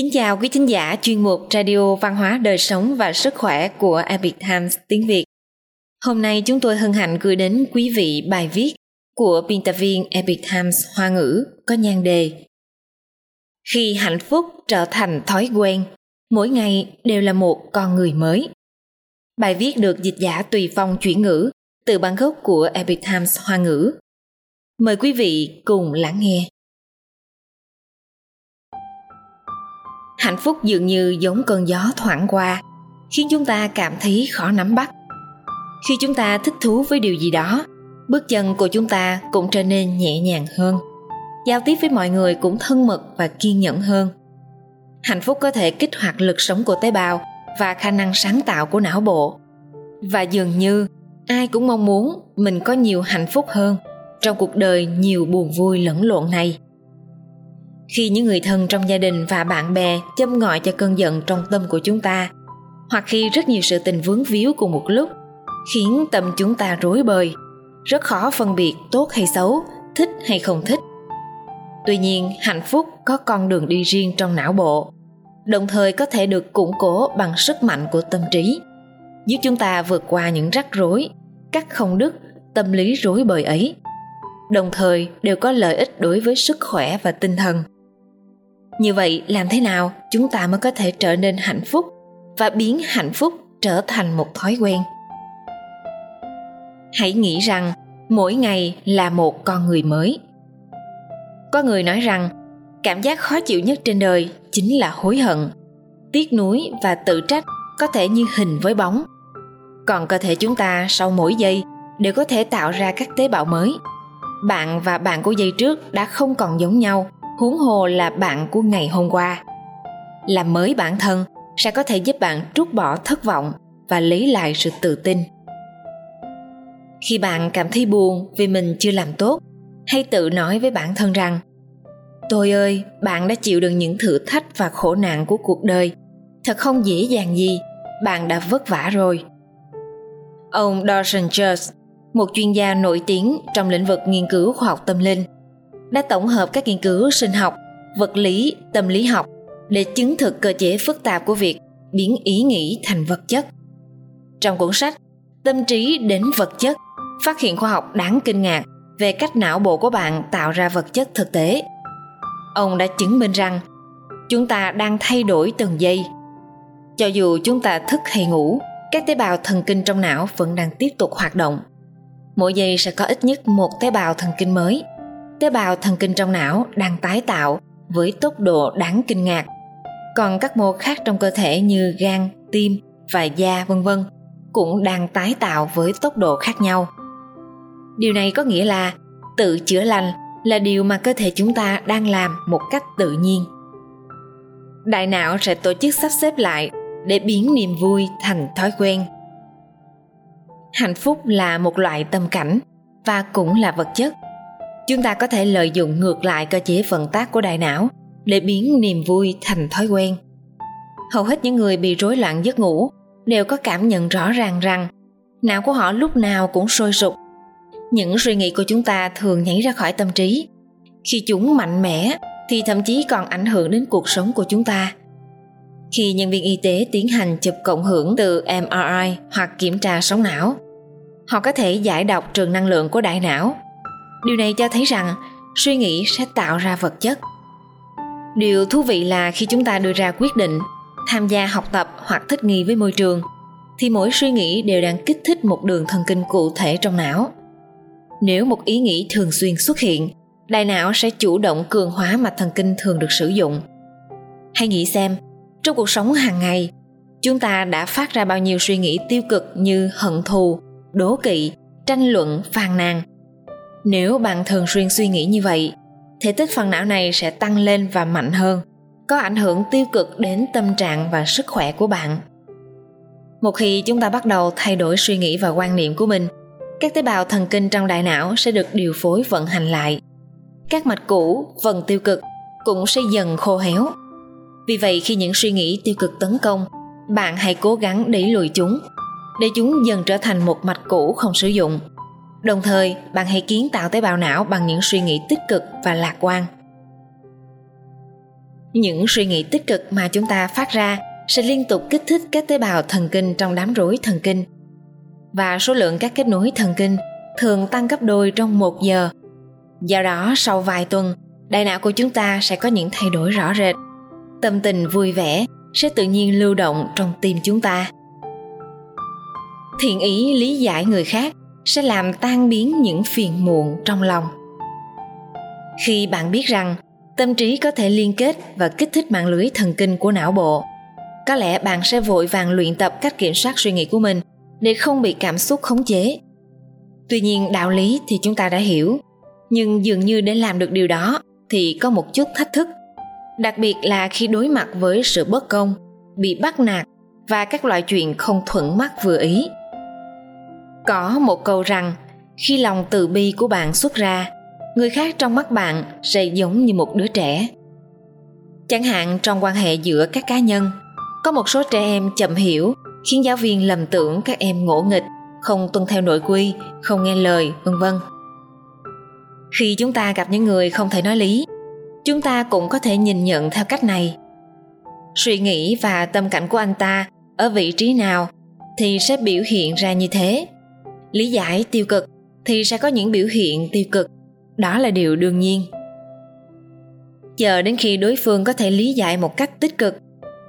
Kính chào quý thính giả chuyên mục Radio Văn hóa Đời Sống và Sức Khỏe của Epic Times tiếng Việt. Hôm nay chúng tôi hân hạnh gửi đến quý vị bài viết của biên tập viên Epic Times Hoa ngữ có nhan đề Khi hạnh phúc trở thành thói quen, mỗi ngày đều là một con người mới. Bài viết được dịch giả tùy phong chuyển ngữ từ bản gốc của Epic Times Hoa ngữ. Mời quý vị cùng lắng nghe. Hạnh phúc dường như giống cơn gió thoảng qua, khiến chúng ta cảm thấy khó nắm bắt. Khi chúng ta thích thú với điều gì đó, bước chân của chúng ta cũng trở nên nhẹ nhàng hơn. Giao tiếp với mọi người cũng thân mật và kiên nhẫn hơn. Hạnh phúc có thể kích hoạt lực sống của tế bào và khả năng sáng tạo của não bộ. Và dường như, ai cũng mong muốn mình có nhiều hạnh phúc hơn trong cuộc đời nhiều buồn vui lẫn lộn này khi những người thân trong gia đình và bạn bè châm ngòi cho cơn giận trong tâm của chúng ta, hoặc khi rất nhiều sự tình vướng víu cùng một lúc, khiến tâm chúng ta rối bời, rất khó phân biệt tốt hay xấu, thích hay không thích. Tuy nhiên, hạnh phúc có con đường đi riêng trong não bộ, đồng thời có thể được củng cố bằng sức mạnh của tâm trí. Giúp chúng ta vượt qua những rắc rối, các không đức, tâm lý rối bời ấy, đồng thời đều có lợi ích đối với sức khỏe và tinh thần như vậy làm thế nào chúng ta mới có thể trở nên hạnh phúc và biến hạnh phúc trở thành một thói quen? Hãy nghĩ rằng mỗi ngày là một con người mới. Có người nói rằng, cảm giác khó chịu nhất trên đời chính là hối hận, tiếc nuối và tự trách có thể như hình với bóng. Còn cơ thể chúng ta sau mỗi giây đều có thể tạo ra các tế bào mới. Bạn và bạn của giây trước đã không còn giống nhau huống hồ là bạn của ngày hôm qua. Làm mới bản thân, sẽ có thể giúp bạn trút bỏ thất vọng và lấy lại sự tự tin. Khi bạn cảm thấy buồn vì mình chưa làm tốt hay tự nói với bản thân rằng, tôi ơi, bạn đã chịu được những thử thách và khổ nạn của cuộc đời. Thật không dễ dàng gì, bạn đã vất vả rồi. Ông dawson church một chuyên gia nổi tiếng trong lĩnh vực nghiên cứu khoa học tâm linh đã tổng hợp các nghiên cứu sinh học, vật lý, tâm lý học để chứng thực cơ chế phức tạp của việc biến ý nghĩ thành vật chất. Trong cuốn sách Tâm trí đến vật chất, phát hiện khoa học đáng kinh ngạc về cách não bộ của bạn tạo ra vật chất thực tế. Ông đã chứng minh rằng chúng ta đang thay đổi từng giây. Cho dù chúng ta thức hay ngủ, các tế bào thần kinh trong não vẫn đang tiếp tục hoạt động. Mỗi giây sẽ có ít nhất một tế bào thần kinh mới tế bào thần kinh trong não đang tái tạo với tốc độ đáng kinh ngạc. Còn các mô khác trong cơ thể như gan, tim và da vân vân cũng đang tái tạo với tốc độ khác nhau. Điều này có nghĩa là tự chữa lành là điều mà cơ thể chúng ta đang làm một cách tự nhiên. Đại não sẽ tổ chức sắp xếp lại để biến niềm vui thành thói quen. Hạnh phúc là một loại tâm cảnh và cũng là vật chất chúng ta có thể lợi dụng ngược lại cơ chế vận tác của đại não để biến niềm vui thành thói quen. Hầu hết những người bị rối loạn giấc ngủ đều có cảm nhận rõ ràng rằng não của họ lúc nào cũng sôi sục. Những suy nghĩ của chúng ta thường nhảy ra khỏi tâm trí. Khi chúng mạnh mẽ thì thậm chí còn ảnh hưởng đến cuộc sống của chúng ta. Khi nhân viên y tế tiến hành chụp cộng hưởng từ mri hoặc kiểm tra sóng não, họ có thể giải đọc trường năng lượng của đại não điều này cho thấy rằng suy nghĩ sẽ tạo ra vật chất. Điều thú vị là khi chúng ta đưa ra quyết định, tham gia học tập hoặc thích nghi với môi trường, thì mỗi suy nghĩ đều đang kích thích một đường thần kinh cụ thể trong não. Nếu một ý nghĩ thường xuyên xuất hiện, đại não sẽ chủ động cường hóa mạch thần kinh thường được sử dụng. Hãy nghĩ xem, trong cuộc sống hàng ngày, chúng ta đã phát ra bao nhiêu suy nghĩ tiêu cực như hận thù, đố kỵ, tranh luận, phàn nàn nếu bạn thường xuyên suy nghĩ như vậy, thể tích phần não này sẽ tăng lên và mạnh hơn, có ảnh hưởng tiêu cực đến tâm trạng và sức khỏe của bạn. Một khi chúng ta bắt đầu thay đổi suy nghĩ và quan niệm của mình, các tế bào thần kinh trong đại não sẽ được điều phối vận hành lại. Các mạch cũ, phần tiêu cực cũng sẽ dần khô héo. Vì vậy khi những suy nghĩ tiêu cực tấn công, bạn hãy cố gắng đẩy lùi chúng, để chúng dần trở thành một mạch cũ không sử dụng Đồng thời, bạn hãy kiến tạo tế bào não bằng những suy nghĩ tích cực và lạc quan. những suy nghĩ tích cực mà chúng ta phát ra sẽ liên tục kích thích các tế bào thần kinh trong đám rối thần kinh và số lượng các kết nối thần kinh thường tăng gấp đôi trong một giờ. Do đó, sau vài tuần, đại não của chúng ta sẽ có những thay đổi rõ rệt. Tâm tình vui vẻ sẽ tự nhiên lưu động trong tim chúng ta. Thiện ý lý giải người khác sẽ làm tan biến những phiền muộn trong lòng. Khi bạn biết rằng tâm trí có thể liên kết và kích thích mạng lưới thần kinh của não bộ, có lẽ bạn sẽ vội vàng luyện tập cách kiểm soát suy nghĩ của mình để không bị cảm xúc khống chế tuy nhiên đạo lý thì chúng ta đã hiểu nhưng dường như để làm được điều đó thì có một chút thách thức đặc biệt là khi đối mặt với sự bất công bị bắt nạt và các loại chuyện không thuận mắt vừa ý có một câu rằng, khi lòng từ bi của bạn xuất ra, người khác trong mắt bạn sẽ giống như một đứa trẻ. Chẳng hạn trong quan hệ giữa các cá nhân, có một số trẻ em chậm hiểu, khiến giáo viên lầm tưởng các em ngỗ nghịch, không tuân theo nội quy, không nghe lời, vân vân. Khi chúng ta gặp những người không thể nói lý, chúng ta cũng có thể nhìn nhận theo cách này. Suy nghĩ và tâm cảnh của anh ta ở vị trí nào thì sẽ biểu hiện ra như thế lý giải tiêu cực thì sẽ có những biểu hiện tiêu cực. Đó là điều đương nhiên. Chờ đến khi đối phương có thể lý giải một cách tích cực,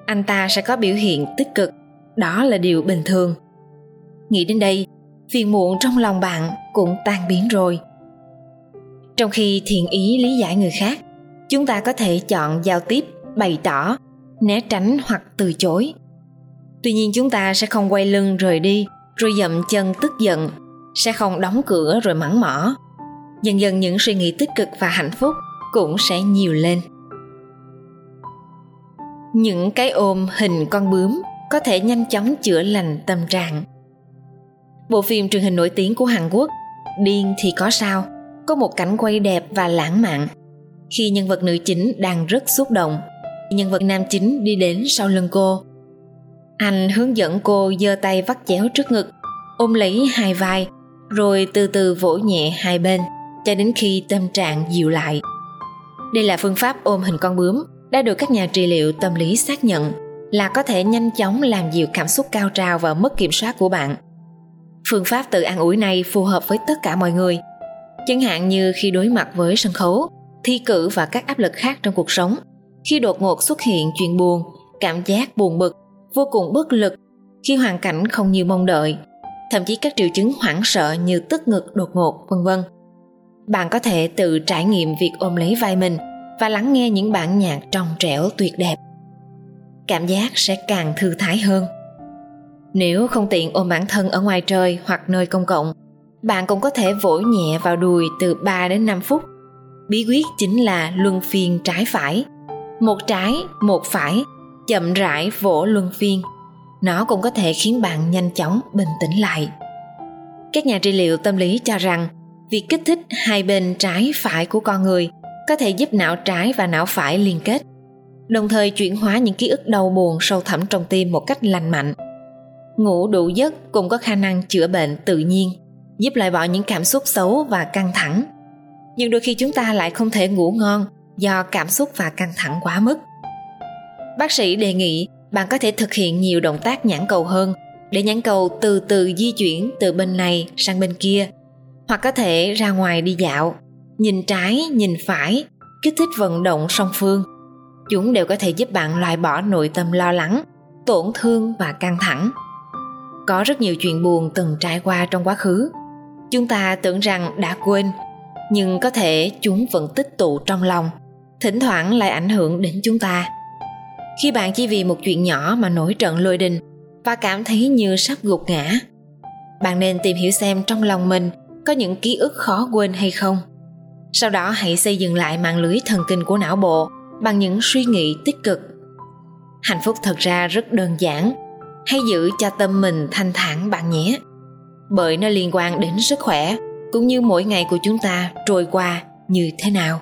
anh ta sẽ có biểu hiện tích cực. Đó là điều bình thường. Nghĩ đến đây, phiền muộn trong lòng bạn cũng tan biến rồi. Trong khi thiện ý lý giải người khác, chúng ta có thể chọn giao tiếp, bày tỏ, né tránh hoặc từ chối. Tuy nhiên chúng ta sẽ không quay lưng rời đi rồi dậm chân tức giận, sẽ không đóng cửa rồi mắng mỏ. Dần dần những suy nghĩ tích cực và hạnh phúc cũng sẽ nhiều lên. Những cái ôm hình con bướm có thể nhanh chóng chữa lành tâm trạng. Bộ phim truyền hình nổi tiếng của hàn quốc, điên thì có sao, có một cảnh quay đẹp và lãng mạn. Khi nhân vật nữ chính đang rất xúc động, nhân vật nam chính đi đến sau lưng cô anh hướng dẫn cô giơ tay vắt chéo trước ngực, ôm lấy hai vai, rồi từ từ vỗ nhẹ hai bên, cho đến khi tâm trạng dịu lại. Đây là phương pháp ôm hình con bướm, đã được các nhà trị liệu tâm lý xác nhận là có thể nhanh chóng làm dịu cảm xúc cao trào và mất kiểm soát của bạn. Phương pháp tự an ủi này phù hợp với tất cả mọi người, chẳng hạn như khi đối mặt với sân khấu, thi cử và các áp lực khác trong cuộc sống, khi đột ngột xuất hiện chuyện buồn, cảm giác buồn bực vô cùng bất lực khi hoàn cảnh không như mong đợi, thậm chí các triệu chứng hoảng sợ như tức ngực, đột ngột, vân vân. Bạn có thể tự trải nghiệm việc ôm lấy vai mình và lắng nghe những bản nhạc trong trẻo tuyệt đẹp. Cảm giác sẽ càng thư thái hơn. Nếu không tiện ôm bản thân ở ngoài trời hoặc nơi công cộng, bạn cũng có thể vỗ nhẹ vào đùi từ 3 đến 5 phút. Bí quyết chính là luân phiên trái phải. Một trái, một phải chậm rãi vỗ luân phiên. Nó cũng có thể khiến bạn nhanh chóng bình tĩnh lại. Các nhà trị liệu tâm lý cho rằng, việc kích thích hai bên trái phải của con người có thể giúp não trái và não phải liên kết, đồng thời chuyển hóa những ký ức đau buồn sâu thẳm trong tim một cách lành mạnh. Ngủ đủ giấc cũng có khả năng chữa bệnh tự nhiên, giúp loại bỏ những cảm xúc xấu và căng thẳng. Nhưng đôi khi chúng ta lại không thể ngủ ngon do cảm xúc và căng thẳng quá mức bác sĩ đề nghị bạn có thể thực hiện nhiều động tác nhãn cầu hơn, để nhãn cầu từ từ di chuyển từ bên này sang bên kia, hoặc có thể ra ngoài đi dạo. Nhìn trái, nhìn phải, kích thích vận động song phương. Chúng đều có thể giúp bạn loại bỏ nội tâm lo lắng, tổn thương và căng thẳng. Có rất nhiều chuyện buồn từng trải qua trong quá khứ. Chúng ta tưởng rằng đã quên, nhưng có thể chúng vẫn tích tụ trong lòng, thỉnh thoảng lại ảnh hưởng đến chúng ta khi bạn chỉ vì một chuyện nhỏ mà nổi trận lôi đình và cảm thấy như sắp gục ngã, bạn nên tìm hiểu xem trong lòng mình có những ký ức khó quên hay không. Sau đó hãy xây dựng lại mạng lưới thần kinh của não bộ bằng những suy nghĩ tích cực. Hạnh phúc thật ra rất đơn giản hãy giữ cho tâm mình thanh thản bạn nhé. Bởi nó liên quan đến sức khỏe, cũng như mỗi ngày của chúng ta trôi qua như thế nào.